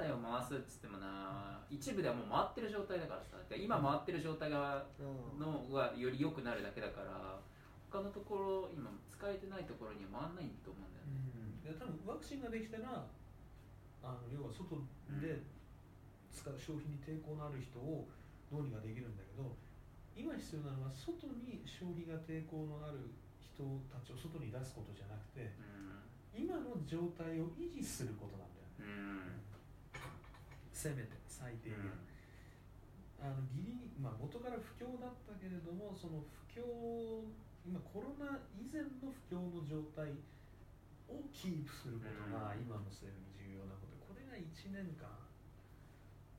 済を回すっつってもな一部ではもう回ってる状態だからさ今回ってる状態がのがより良くなるだけだから他のところ今使えてないところには回んないと思うんだよね、うん、多分ワクチンができたらあの要は外で使う消費に抵抗のある人をどうにかできるんだけど今必要なのは外に消費が抵抗のある人たちを外に出すことじゃなくて、うん。今の状態を維持することなんだよね、うんせめて最低限、あのギリ、まあ、元から不況だったけれどもその不況今コロナ以前の不況の状態をキープすることがうん。今の政府に重要なこと。でこれが1年間、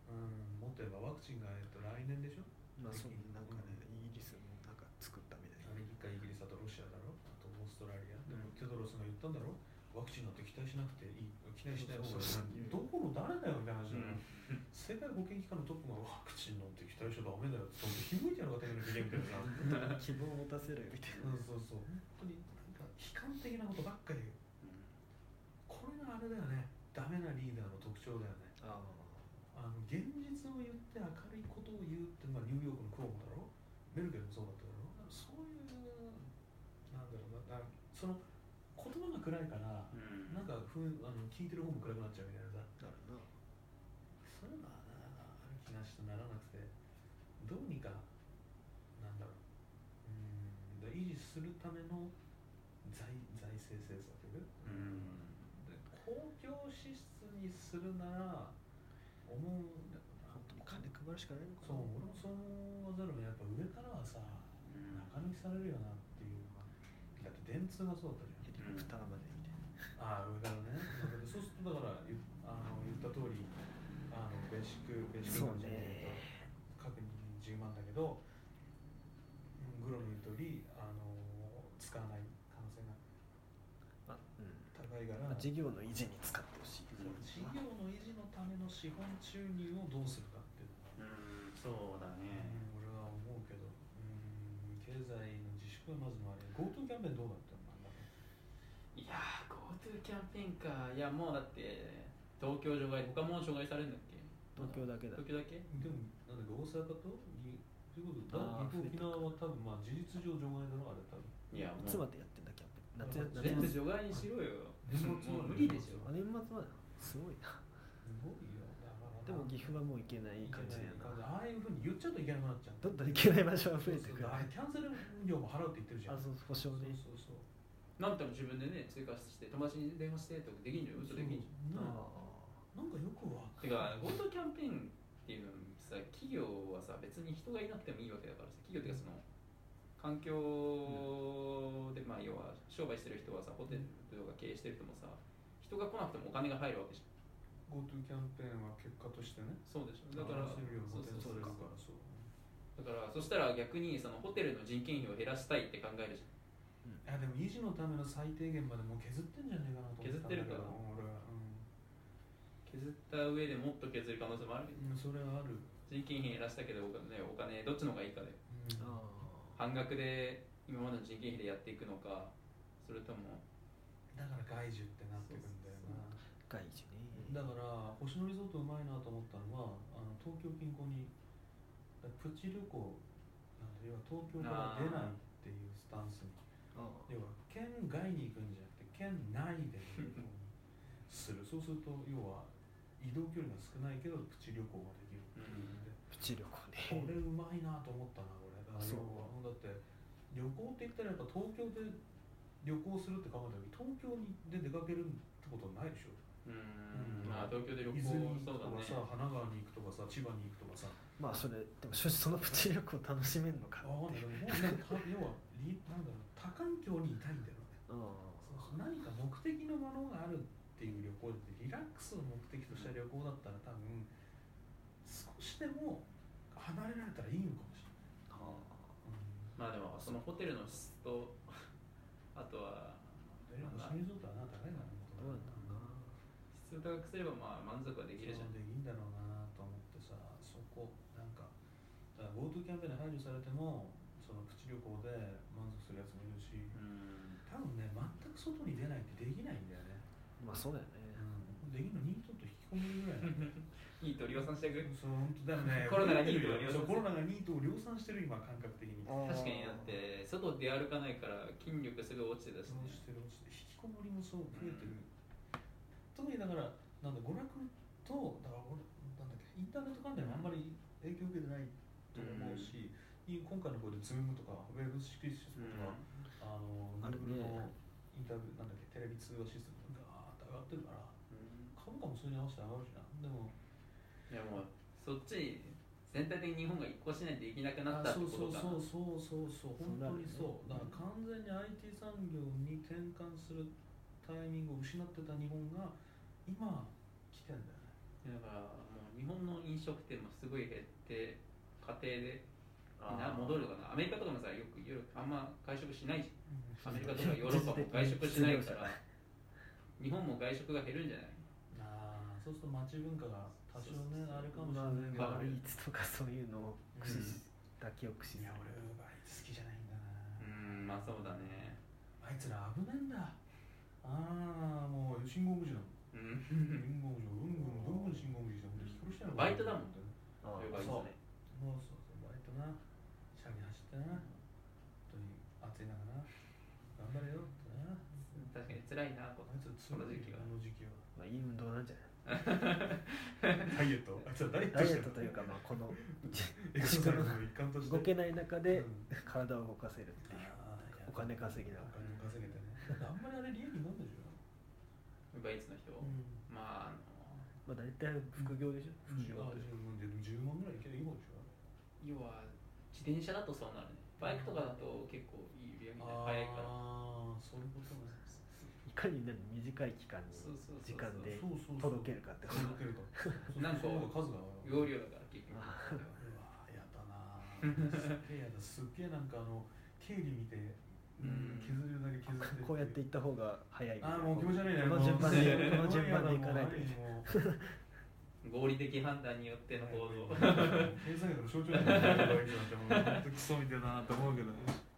うん、もっと言えばワクチンが、えっと、来年でしょ？まあそうなんかねイギリスもなんか作ったみたいな。アメリカイギリスあとロシアだろ？あとオーストラリア？でもうん。テドロスが言ったんだろ？ワクチンなんて期待しなくていい期待しない方がいい。どこの誰だよみたいな話うん。世界保健機関のトップがワクチンなんて期待しちゃダメだよってひどいじゃんかテレビ見てみたいなさ。希望を持たせるみたいな。そうそう。そう本当になんか悲観的なことばっかり言うこれがあれだよね。ダメなリーダーの特徴だよね。ああの現実を言って明るいことを言うって、まあ、ニューヨークのクオモだろ。メルケルもそうだっただろ。そういうなんだろうな。その暗いから、うん。なんかふんあの聞いてる方も暗くなっちゃうみたいなさ。あなるな。そういうのはなある気がしてならなくてどうにかなんだろう。うん。で維持するための財財政政策。うん。で公共支出にするなら思う本当もう金配るしかないのかそう俺もそう思わざるをやっぱ上からはさうん。中抜きされるよなっていう。だって電通がそうだったじゃんヘリコプターまでみたいああ上からね。だからそうするとだからゆあの言った通りあのベーシックベーシックそうね。各人10万だけどうんグロの言う通りあの使わない可能性がな、まあうん。高いから、まあ、事業の維持に使ってほしい事業の維持のための資本収入をどうするかっていうのがうんそうだうねん俺は思うけどうん経済の自粛はまずのあれ GoTo キャンペーンどうだったのなんだいやー GoTo キャンペーンか。いやもうだって東京除外他も除外されるんだっけ？東京だけだ。東京だけ？でもなんだっけ大阪といということ？だ沖縄は多分まあ事実上除外だろあれ多分。いやもう。いつまでやってんだキャンペーン？夏や全部夏除外にしろよ。年末もう無理でしょ？あ年末まですごいな。すごいよ。でも岐阜はもう行けない感じああいうふうに言っちゃうといけなくなっちゃう。どんどん行けない場所が増えてくる。そうそうあれキャンセル料も払うって言ってるじゃん。あそう保証ね。そうそうそうなんても自分でね追加して友達に電話してとかできんじゃん？嘘できんじゃん。そうなんかよくわてか GoTo キャンペーンっていうのさ企業はさ別に人がいなくてもいいわけだからさ企業っていうかその環境で、まあ要は商売してる人はさホテルとか経営してる人もさ人が来なくてもお金が入るわけじゃん。GoTo キャンペーンは結果としてね。そうでしょ。だからそうそうそう。されるからそう。だからそしたら逆にそのホテルの人件費を減らしたいって考えるじゃんいやでも維持のための最低限までもう削ってんじゃねえかなと思ったんだけど。削ってるか俺は。削った上でもっと削る可能性もあるけど。うん、うん、それはある、人件費減らしたけどお金お金どっちの方がいいかでうん。あ半額で今までの人件費でやっていくのかそれとも。だから外需ってなってくんだよな。外需ね。だから星野リゾートうまいなと思ったのはあの東京近郊にプチ旅行なんて要は東京から出ないっていうスタンスに。あ要は県外に行くんじゃなくて県内でする。そうすると要は移動距離が少ないけどプチ旅行ができるっていうんで、プチ旅行これねうまいなと思ったなこれだからそう。要はだって旅行って言ったらやっぱ東京で旅行するって考えた時東京にで出かけるってことはないでしょ。ううん。まあ東京で旅行伊豆に行そうだね。くとかさ、神奈川に行くとかさ千葉に行くとかさ。まあそれでも正直そのプチ旅行楽しめるのかあわかんないでももうなんか要はリなんだろう境にいたいんだよねうそう何か目的のものがあるっていう旅行でリラックスを目的とした旅行だったら多分少しでも離れられたらいいのかもしれない、あまあでもそのホテルの質と あとはでも星野リゾートはな高いからねどうなんだろうな。質を高くすればまあ満足はできるじゃん。でいいんだろうなと思ってさそこなんかだから GoTo キャンペーンで排除されてもそのプチ旅行で満足するやつもいるし、うん。多分ね全く外に出ないってできないんだよね、まあそうだよね。うん、できるのニートと引きこもりぐらい ニートを量産していく？そう本当だよね。コロナがニートを量産コロナがニートを量産してる今感覚的に。確かにだって外出歩かないから筋力すぐ落ちてたし、ね、落ちてる落ちてる。引きこもりもそう増えてる、特にだからなんだ娯楽とだから俺なんだっけインターネット関連はあんまり影響受けてないと思うし、い今回のこれでズームとかウェブ式システムとか、あの Google ね。のインターなんだっけテレビ通話システムがガーッと上がってるからうん。株価もそれに合わせて上がるしな。でもいやもうそっち全体的に日本が移行しないといけなくなったってことか。なそうそうそうそうそう本当にそう。だから完全に IT 産業に転換するタイミングを失ってた日本が今来てんだよね。だからもう日本の飲食店もすごい減って家庭でな戻るかな。アメリカとかもさよく夜あんま外食しないじゃん。アメリカとかヨーロッパも外食しないから日本も外食が減るんじゃない？ああそうすると街文化が多少ねあれかもしれまあないけど、バーイーツとかそういうのを駆使し、だけを駆使するいや俺バーイーツ好きじゃないんだな、うんまあそうだね。あいつら危ないんだ。ああもう信号無視だもん。うん。信号無視ぐんぐんぐんぐん信号無視して本当に殺してやるバイトだもんあそういうバイトねそうそうそうバイトなシャギ走ってな本当に暑い中な頑張れよってな確かに辛いなこあいつこの時期は。この時期は。まあ、いい運動なんじゃない？ダイエット？ダイエッダイエットというかまあこのエクササイズの一環として。動けない中でうん。体を動かせるっていうお金稼ぎなおがら金稼げてね。あんまりあれ利益になんでしょウーバーイーツの人、うん。まああのまあ大体副業でしょ？副業あって10万ぐらいいけるいい方でしょ？要は自転車だとそうなるね。バイクとかだと結構いい売り上げで早いから。ああそういうことね。いかにね短い期間に時間で届けるかって届けると。なんか数が容量だから結局。うわやだなすっげえやだ。すっげえなんかあの経理見てうん。削れるだけ削ってこうやっていった方が早いああもう気持ち悪いね。この順番でもうこの順番でいかないと合理的判断によっての行動経済学の象徴みたいなってもうクソみたいだなと思うけどね